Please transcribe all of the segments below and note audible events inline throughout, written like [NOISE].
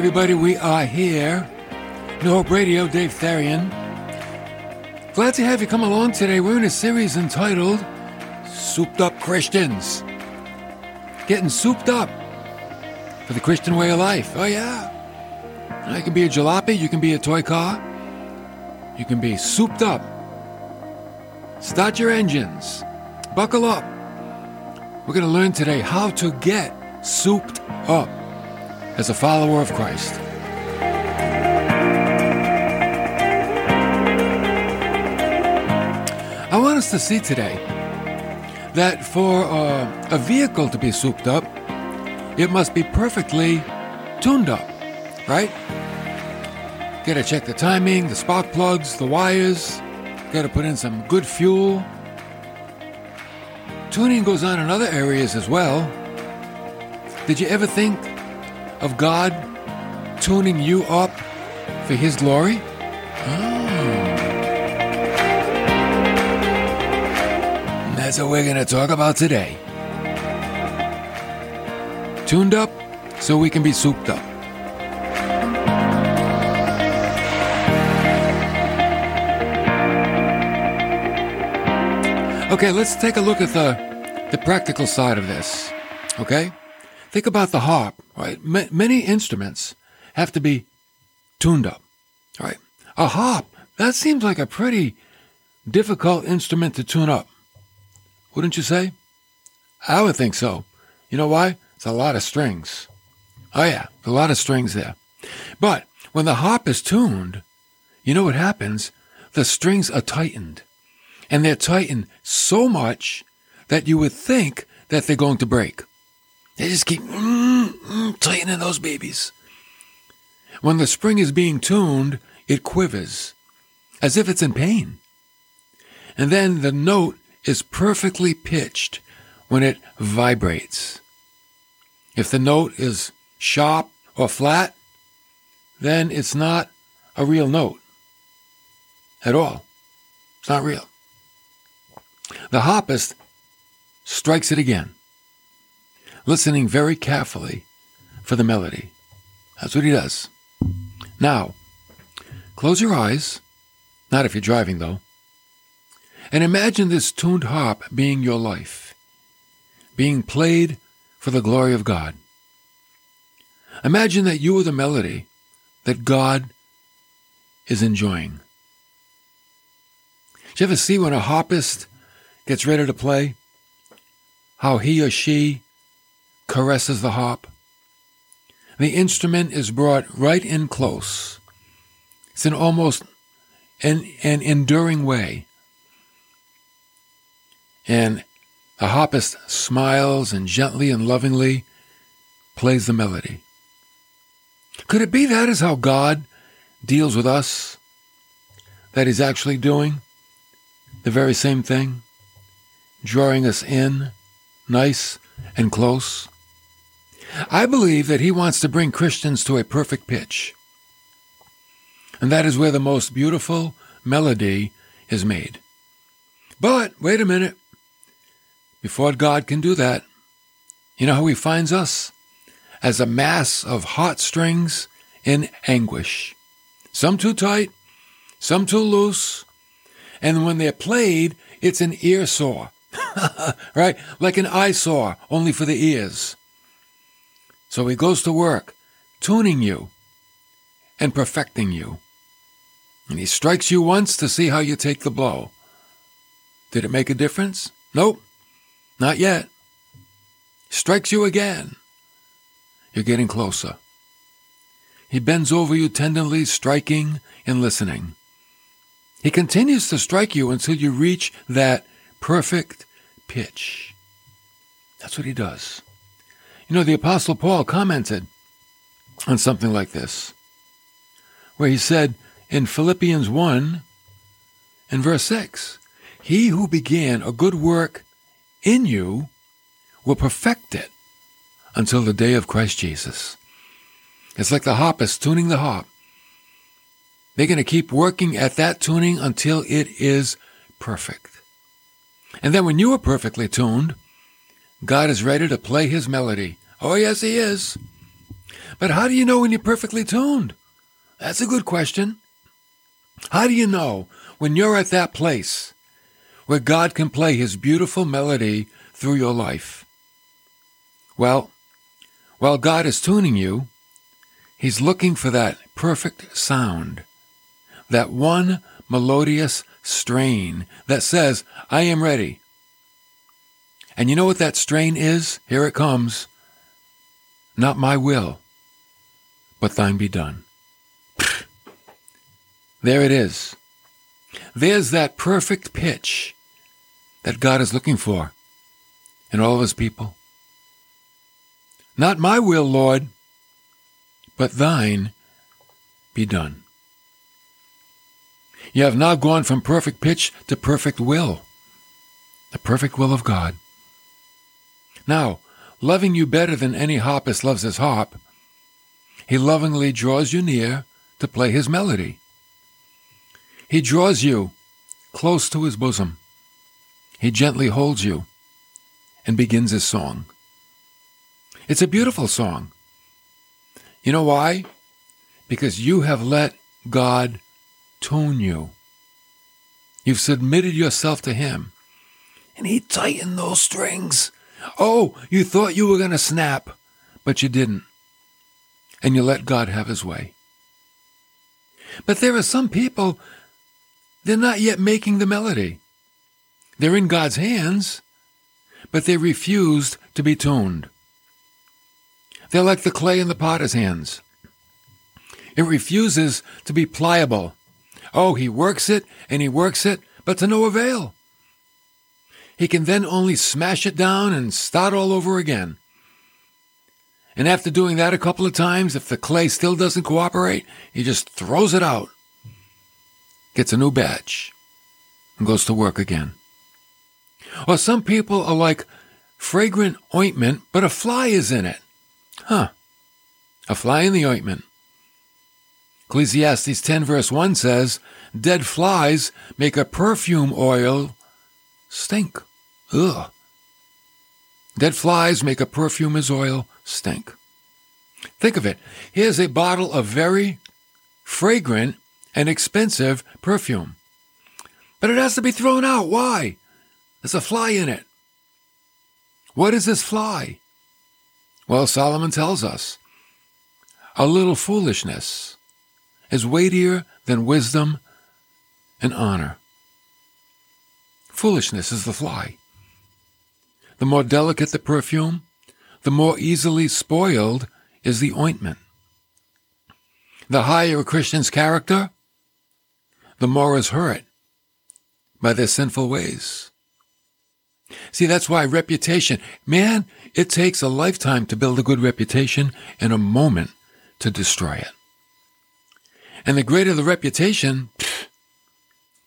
Everybody, we are here. New Radio, Dave Therian. Glad to have you come along today. We're in a series entitled Souped Up Christians. Getting souped up for the Christian way of life. Oh, yeah. I can be a jalopy, you can be a toy car, you can be souped up. Start your engines. Buckle up. We're going to learn today how to get souped up as a follower of Christ. I want us to see today that for uh, a vehicle to be souped up, it must be perfectly tuned up, right? Got to check the timing, the spark plugs, the wires. Got to put in some good fuel. Tuning goes on in other areas as well. Did you ever think of God tuning you up for His glory? Oh. That's what we're going to talk about today. Tuned up so we can be souped up. Okay, let's take a look at the, the practical side of this. Okay? Think about the harp, right? M- many instruments have to be tuned up, right? A harp, that seems like a pretty difficult instrument to tune up. Wouldn't you say? I would think so. You know why? It's a lot of strings. Oh yeah, a lot of strings there. But when the harp is tuned, you know what happens? The strings are tightened. And they're tightened so much that you would think that they're going to break. They just keep mm, mm, tightening those babies. When the spring is being tuned, it quivers as if it's in pain. And then the note is perfectly pitched when it vibrates. If the note is sharp or flat, then it's not a real note at all. It's not real. The harpist strikes it again listening very carefully for the melody. That's what he does. Now, close your eyes, not if you're driving though, and imagine this tuned harp being your life, being played for the glory of God. Imagine that you are the melody that God is enjoying. Do you ever see when a harpist gets ready to play? How he or she caresses the harp. The instrument is brought right in close. It's an almost an, an enduring way. And the harpist smiles and gently and lovingly plays the melody. Could it be that is how God deals with us? That He's actually doing the very same thing? Drawing us in, nice and close? I believe that he wants to bring Christians to a perfect pitch. And that is where the most beautiful melody is made. But wait a minute. Before God can do that, you know how he finds us? As a mass of heartstrings in anguish. Some too tight, some too loose. And when they're played, it's an ear sore. [LAUGHS] right? Like an eyesore, only for the ears. So he goes to work, tuning you and perfecting you. And he strikes you once to see how you take the blow. Did it make a difference? Nope, not yet. Strikes you again. You're getting closer. He bends over you tenderly, striking and listening. He continues to strike you until you reach that perfect pitch. That's what he does. You know, the Apostle Paul commented on something like this, where he said in Philippians 1 and verse 6, He who began a good work in you will perfect it until the day of Christ Jesus. It's like the harpist tuning the harp. They're going to keep working at that tuning until it is perfect. And then when you are perfectly tuned, God is ready to play his melody Oh, yes, he is. But how do you know when you're perfectly tuned? That's a good question. How do you know when you're at that place where God can play his beautiful melody through your life? Well, while God is tuning you, he's looking for that perfect sound, that one melodious strain that says, I am ready. And you know what that strain is? Here it comes. Not my will, but thine be done. There it is. There's that perfect pitch that God is looking for in all of his people. Not my will, Lord, but thine be done. You have now gone from perfect pitch to perfect will, the perfect will of God. Now, loving you better than any harpist loves his harp, he lovingly draws you near to play his melody. He draws you close to his bosom. He gently holds you and begins his song. It's a beautiful song. You know why? Because you have let God tune you. You've submitted yourself to him. And he tightened those strings. Oh, you thought you were going to snap, but you didn't. And you let God have his way. But there are some people they're not yet making the melody. They're in God's hands, but they refused to be tuned. They're like the clay in the potter's hands. It refuses to be pliable. Oh, he works it and he works it, but to no avail. He can then only smash it down and start all over again. And after doing that a couple of times, if the clay still doesn't cooperate, he just throws it out gets a new batch, and goes to work again. Or some people are like fragrant ointment, but a fly is in it. Huh. A fly in the ointment. Ecclesiastes 10 verse 1 says, Dead flies make a perfume oil stink. Ugh. Dead flies make a perfume as oil stink. Think of it. Here's a bottle of very fragrant and expensive perfume. But it has to be thrown out. Why? There's a fly in it. What is this fly? Well, Solomon tells us a little foolishness is weightier than wisdom and honor. Foolishness is the fly. The more delicate the perfume, the more easily spoiled is the ointment. The higher a Christian's character, the more is hurt by their sinful ways. See, that's why reputation, man, it takes a lifetime to build a good reputation and a moment to destroy it. And the greater the reputation,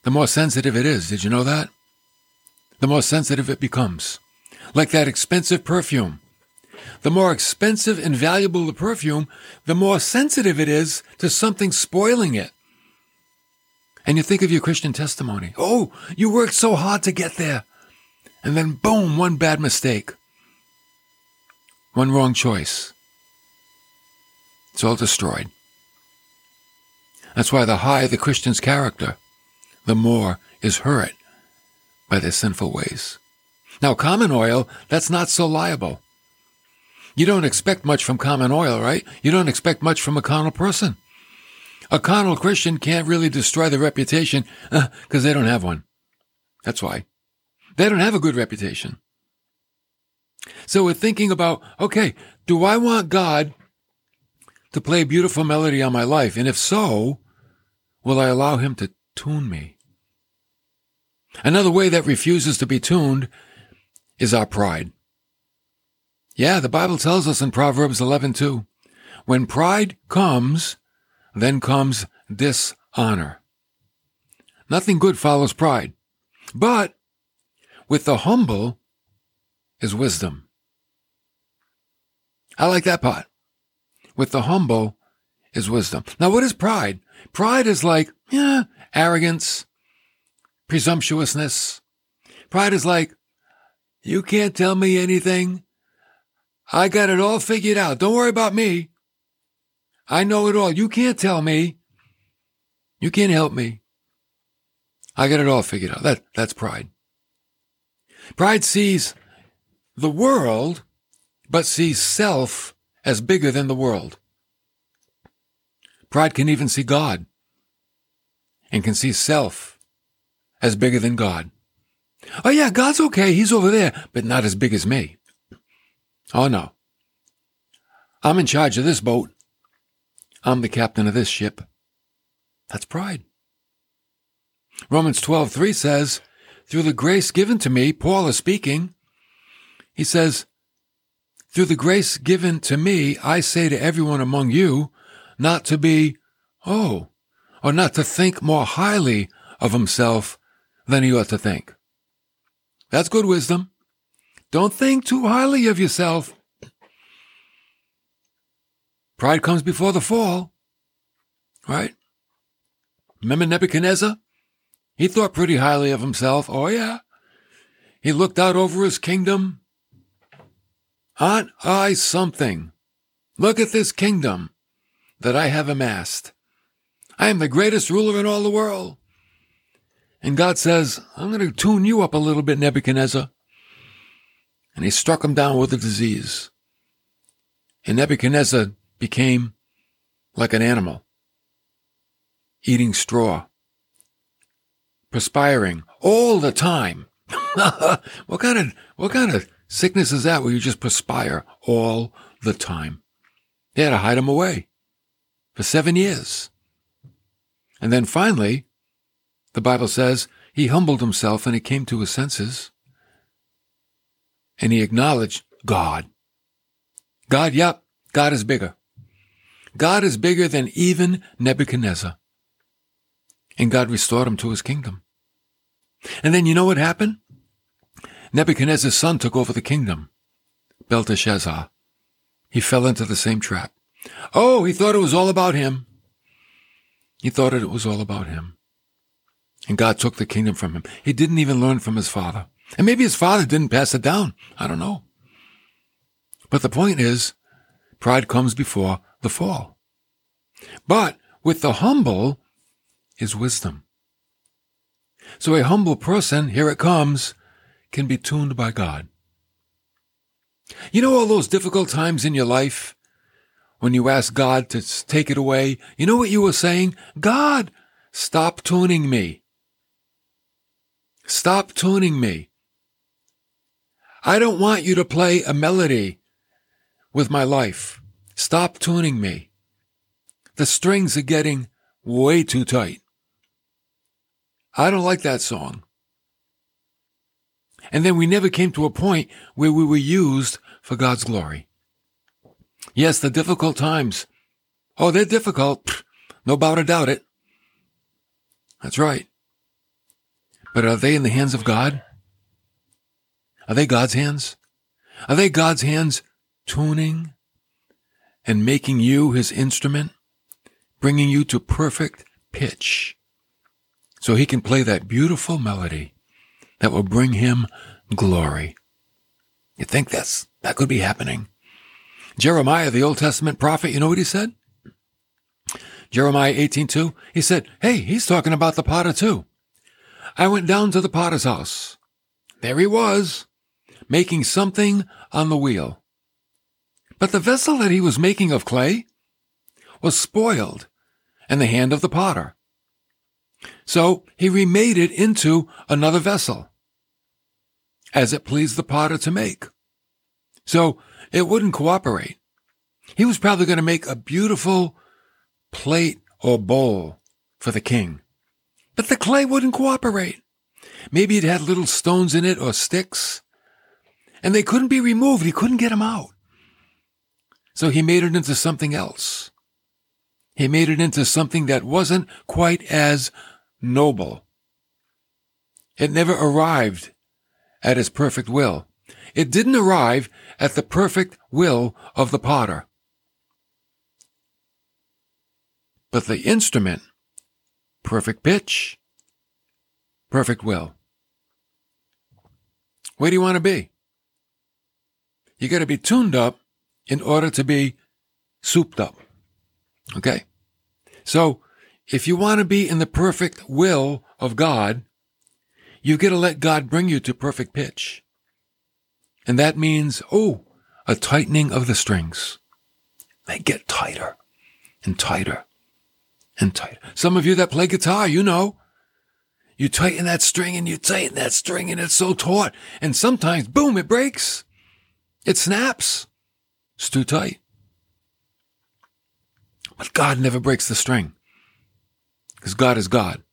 the more sensitive it is. Did you know that? The more sensitive it becomes. Like that expensive perfume. The more expensive and valuable the perfume, the more sensitive it is to something spoiling it. And you think of your Christian testimony. Oh, you worked so hard to get there. And then boom, one bad mistake. One wrong choice. It's all destroyed. That's why the higher the Christian's character, the more is hurt by their sinful ways. Now, common oil, that's not so liable. You don't expect much from common oil, right? You don't expect much from a carnal person. A carnal Christian can't really destroy their reputation because uh, they don't have one. That's why. They don't have a good reputation. So we're thinking about, okay, do I want God to play a beautiful melody on my life? And if so, will I allow him to tune me? Another way that refuses to be tuned is our pride. Yeah, the Bible tells us in Proverbs 11:2, when pride comes, then comes dishonor. Nothing good follows pride, but with the humble is wisdom. I like that part. With the humble is wisdom. Now, what is pride? Pride is like, yeah, arrogance, presumptuousness. Pride is like, you can't tell me anything. I got it all figured out. Don't worry about me. I know it all. You can't tell me. You can't help me. I got it all figured out. That, that's pride. Pride sees the world, but sees self as bigger than the world. Pride can even see God and can see self as bigger than God. Oh yeah, God's okay. He's over there, but not as big as me. Oh no. I'm in charge of this boat. I'm the captain of this ship. That's pride. Romans 12:3 says, "Through the grace given to me, Paul is speaking. He says, "Through the grace given to me, I say to everyone among you, not to be, oh, or not to think more highly of himself than he ought to think." That's good wisdom. Don't think too highly of yourself. Pride comes before the fall, right? Remember Nebuchadnezzar? He thought pretty highly of himself. Oh, yeah. He looked out over his kingdom. Aren't I something? Look at this kingdom that I have amassed. I am the greatest ruler in all the world. And God says, I'm going to tune you up a little bit, Nebuchadnezzar. And he struck him down with a disease. And Nebuchadnezzar became like an animal, eating straw perspiring all the time. [LAUGHS] what kind of what kind of sickness is that where you just perspire all the time? They had to hide him away for seven years. And then finally, the Bible says he humbled himself and he came to his senses and he acknowledged God. God, yep, God is bigger. God is bigger than even Nebuchadnezzar. And God restored him to his kingdom. And then you know what happened? Nebuchadnezzar's son took over the kingdom, Belteshazzar. He fell into the same trap. Oh, he thought it was all about him. He thought it was all about him. And God took the kingdom from him. He didn't even learn from his father. And maybe his father didn't pass it down. I don't know. But the point is, pride comes before the fall. But with the humble is wisdom. So a humble person, here it comes, can be tuned by God. You know all those difficult times in your life when you ask God to take it away? You know what you were saying? God, stop tuning me. Stop tuning me. I don't want you to play a melody with my life. Stop tuning me. The strings are getting way too tight. I don't like that song. And then we never came to a point where we were used for God's glory. Yes, the difficult times. Oh, they're difficult. No doubt it. That's right. But are they in the hands of God? Are they God's hands? Are they God's hands tuning and making you his instrument, bringing you to perfect pitch? so he can play that beautiful melody that will bring him glory. You think that's, that could be happening? Jeremiah, the Old Testament prophet, you know what he said? Jeremiah 18:2, he said, "Hey, he's talking about the potter too. I went down to the potter's house. There he was, making something on the wheel. But the vessel that he was making of clay was spoiled in the hand of the potter. So he remade it into another vessel, as it pleased the potter to make. So it wouldn't cooperate. He was probably going to make a beautiful plate or bowl for the king. But the clay wouldn't cooperate. Maybe it had little stones in it or sticks, and they couldn't be removed. He couldn't get them out. So he made it into something else. He made it into something that wasn't quite as noble. It never arrived at his perfect will. It didn't arrive at the perfect will of the potter. But the instrument, perfect pitch, perfect will. Where do you want to be? You got to be tuned up in order to be souped up. Okay? So, if you want to be in the perfect will of God, you got to let God bring you to perfect pitch. And that means, oh, a tightening of the strings. They get tighter and tighter and tighter. Some of you that play guitar, you know, you tighten that string and you tighten that string and it's so taut. And sometimes, boom, it breaks. It snaps. It's too tight. But God never breaks the string because God is God.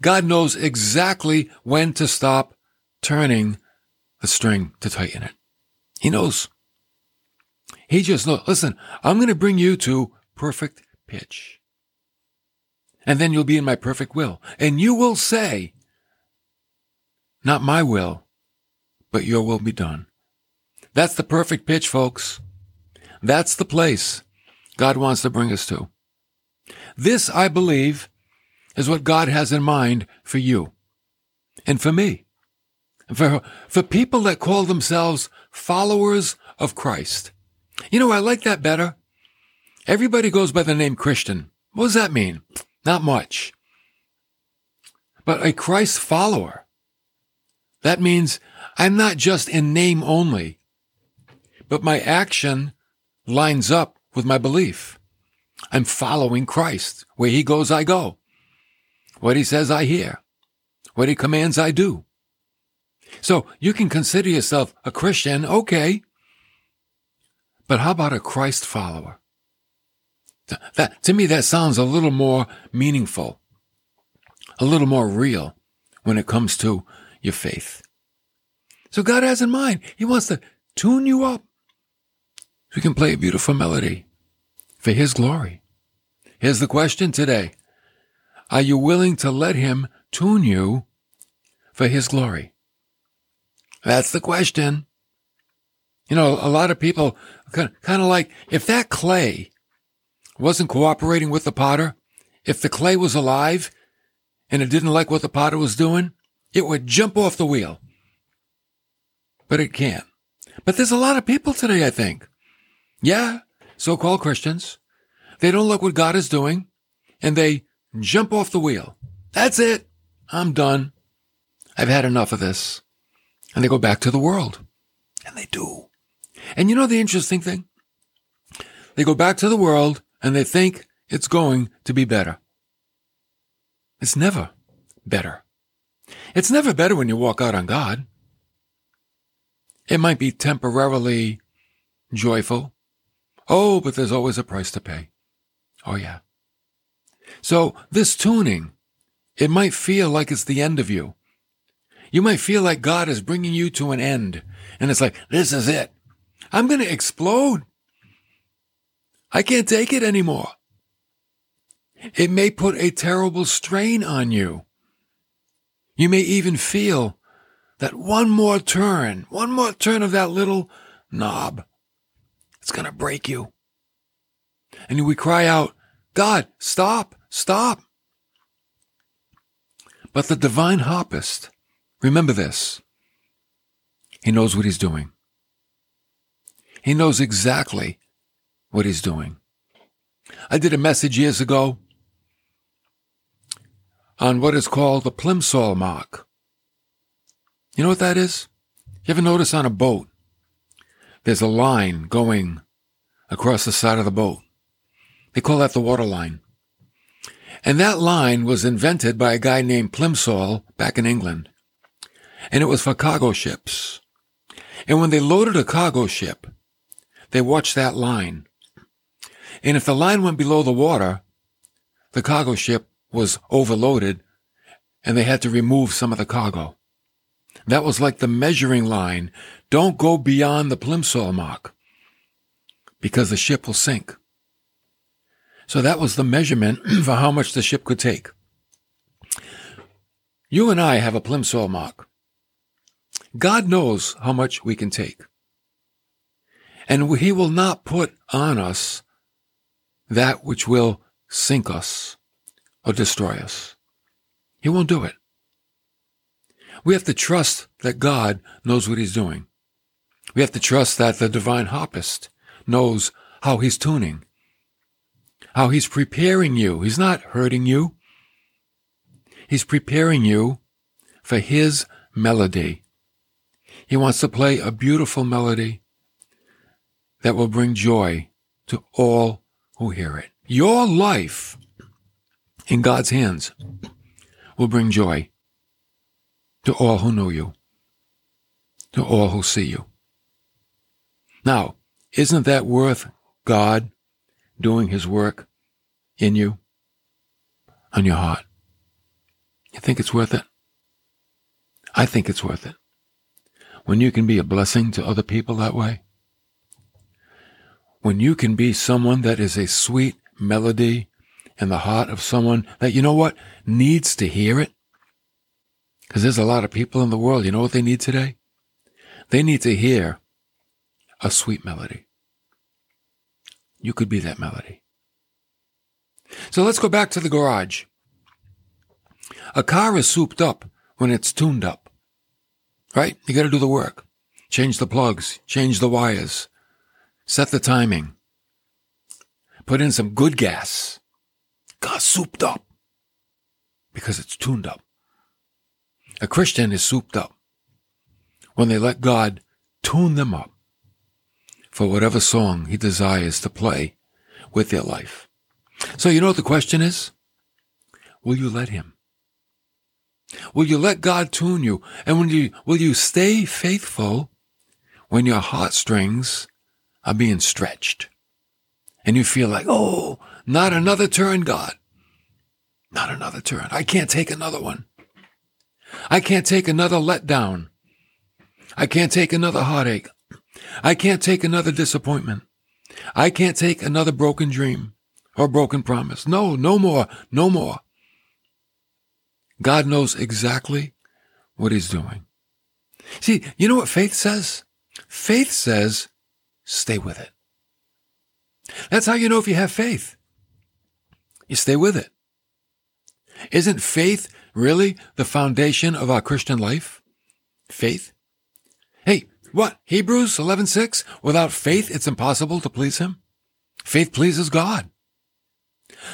God knows exactly when to stop turning the string to tighten it. He knows. He just knows. Listen, I'm going to bring you to perfect pitch. And then you'll be in my perfect will. And you will say, not my will, but your will be done. That's the perfect pitch, folks. That's the place God wants to bring us to. This, I believe, is what God has in mind for you and for me. For, for people that call themselves followers of Christ. You know, I like that better. Everybody goes by the name Christian. What does that mean? Not much. But a Christ follower, that means I'm not just in name only, but my action lines up with my belief. I'm following Christ. Where he goes, I go. What he says, I hear. What he commands, I do. So you can consider yourself a Christian, okay. But how about a Christ follower? That, to me, that sounds a little more meaningful, a little more real when it comes to your faith. So God has in mind, He wants to tune you up so you can play a beautiful melody for His glory. Here's the question today. Are you willing to let Him tune you for His glory? That's the question. You know, a lot of people kind of like, if that clay wasn't cooperating with the potter, if the clay was alive and it didn't like what the potter was doing, it would jump off the wheel. But it can't. But there's a lot of people today, I think. Yeah, so-called Christians. They don't like what God is doing and they jump off the wheel. That's it. I'm done. I've had enough of this. And they go back to the world. And they do. And you know the interesting thing? They go back to the world and they think it's going to be better. It's never better. It's never better when you walk out on God. It might be temporarily joyful. Oh, but there's always a price to pay. Oh, yeah. So this tuning, it might feel like it's the end of you. You might feel like God is bringing you to an end. And it's like, this is it. I'm going to explode. I can't take it anymore. It may put a terrible strain on you. You may even feel that one more turn, one more turn of that little knob, it's going to break you. And we cry out, God, stop, stop. But the divine harpist, remember this, he knows what he's doing. He knows exactly what he's doing. I did a message years ago on what is called the plimsoll mark. You know what that is? You ever notice on a boat, there's a line going across the side of the boat. They call that the water line. And that line was invented by a guy named Plimsoll back in England. And it was for cargo ships. And when they loaded a cargo ship, they watched that line. And if the line went below the water, the cargo ship was overloaded and they had to remove some of the cargo. That was like the measuring line. Don't go beyond the plimsoll mark because the ship will sink. So that was the measurement [CLEARS THROAT] for how much the ship could take. You and I have a plimsoll mark. God knows how much we can take. And he will not put on us that which will sink us or destroy us. He won't do it. We have to trust that God knows what he's doing. We have to trust that the divine harpist knows how he's tuning, how he's preparing you. He's not hurting you. He's preparing you for his melody. He wants to play a beautiful melody that will bring joy to all who hear it. Your life in God's hands will bring joy to all who know you, to all who see you. Now, isn't that worth God doing his work in you, on your heart? You think it's worth it? I think it's worth it. When you can be a blessing to other people that way, when you can be someone that is a sweet melody in the heart of someone that, you know what, needs to hear it. Because there's a lot of people in the world, you know what they need today? They need to hear a sweet melody. You could be that melody. So let's go back to the garage. A car is souped up when it's tuned up, right? You got to do the work. Change the plugs, change the wires, set the timing, put in some good gas. Got souped up because it's tuned up. A Christian is souped up when they let God tune them up for whatever song he desires to play with their life. So you know what the question is? Will you let him? Will you let God tune you? And when you, will you stay faithful when your heartstrings are being stretched and you feel like, oh, not another turn, God. Not another turn. I can't take another one. I can't take another letdown. I can't take another heartache. I can't take another disappointment. I can't take another broken dream or broken promise. No, no more, no more. God knows exactly what he's doing. See, you know what faith says? Faith says, stay with it. That's how you know if you have faith. You stay with it. Isn't faith really the foundation of our Christian life? Faith? Hey, what? Hebrews 11:6? Without faith it's impossible to please him. Faith pleases God.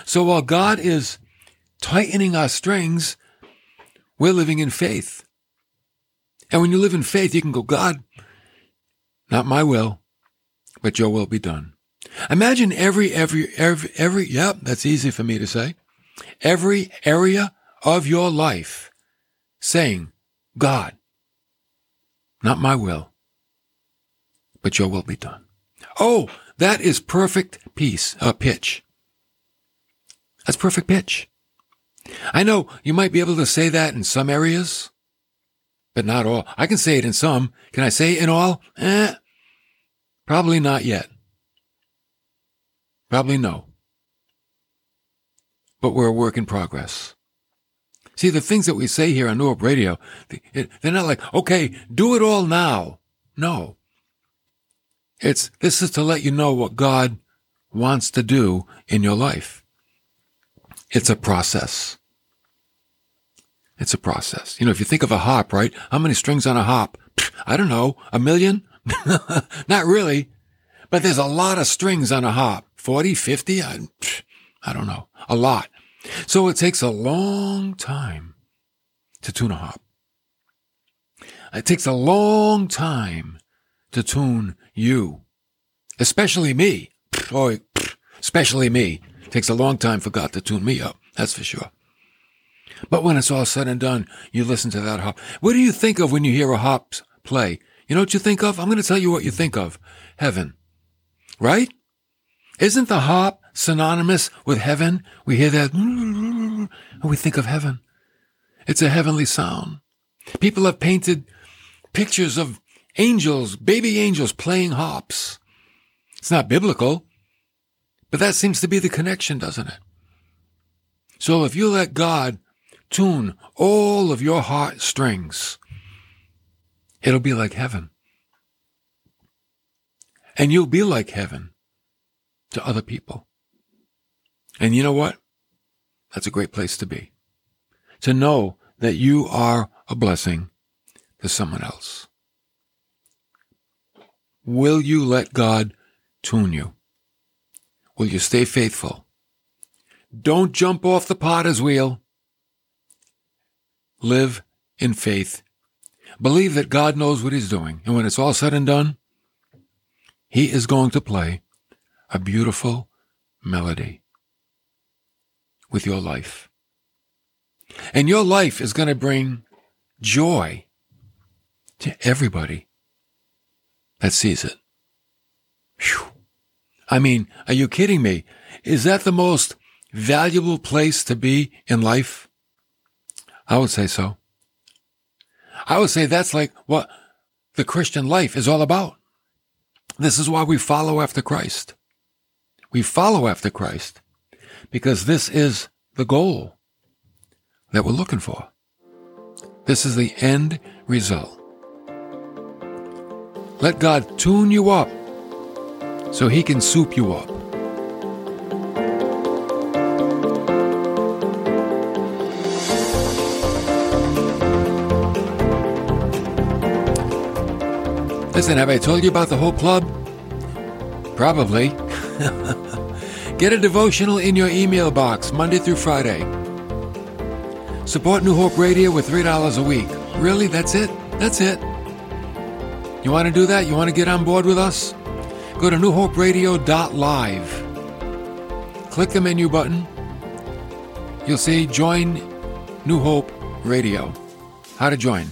So while God is tightening our strings, we're living in faith. And when you live in faith, you can go, God, not my will, but your will be done. Imagine every, every, every, every, yep, that's easy for me to say. Every area of your life saying, God, not my will, but your will be done. Oh, that is perfect peace, uh, pitch. That's perfect pitch. I know you might be able to say that in some areas, but not all. I can say it in some. Can I say it in all? Eh, probably not yet. Probably no. But we're a work in progress. See, the things that we say here on New Hope Radio, they're not like, okay, do it all now. No. It's, this is to let you know what God wants to do in your life. It's a process. It's a process. You know, if you think of a hop, right? How many strings on a hop? I don't know. A million? [LAUGHS] Not really. But there's a lot of strings on a hop. 40, 50? I, I don't know. A lot. So it takes a long time to tune a hop. It takes a long time to tune you, especially me. Oh, especially me. It takes a long time for God to tune me up. That's for sure. But when it's all said and done, you listen to that hop. What do you think of when you hear a hop play? You know what you think of? I'm going to tell you what you think of. Heaven. Right? Isn't the hop synonymous with heaven? We hear that and we think of heaven. It's a heavenly sound. People have painted pictures of angels, baby angels playing hops. It's not biblical, but that seems to be the connection, doesn't it? So if you let God tune all of your heart strings, it'll be like heaven. And you'll be like heaven to other people. And you know what? That's a great place to be. To know that you are a blessing to someone else. Will you let God tune you? Will you stay faithful Don't jump off the potter's wheel. Live in faith. Believe that God knows what He's doing. And when it's all said and done, He is going to play a beautiful melody with your life. And your life is going to bring joy to everybody that sees it. Whew. I mean, are you kidding me? Is that the most valuable place to be in life? I would say so. I would say that's like what the Christian life is all about. This is why we follow after Christ. We follow after Christ because this is the goal that we're looking for. This is the end result. Let God tune you up so he can soup you up. Listen, have I told you about the whole Club? Probably. [LAUGHS] Get a devotional in your email box Monday through Friday. Support New Hope Radio with $3 a week. Really? That's it? That's it. You want to do that? You want to get on board with us? Go to newhoperadio.live. Click the menu button. You'll see Join New Hope Radio. How to join.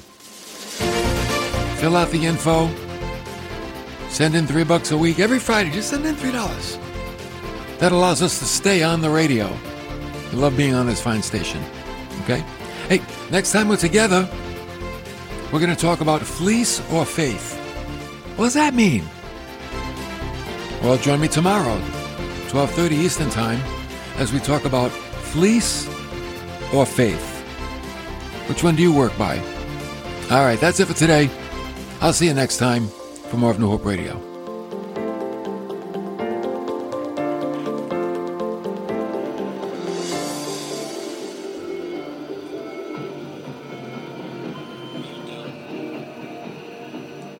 Fill out the info. Send in three bucks a week every Friday. Just send in three dollars. That allows us to stay on the radio. We love being on this fine station. Okay? Hey, next time we're together, we're going to talk about fleece or faith. What does that mean? Well, join me tomorrow, 12:30 Eastern Time, as we talk about fleece or faith. Which one do you work by? All right, that's it for today. I'll see you next time for more of New Hope Radio.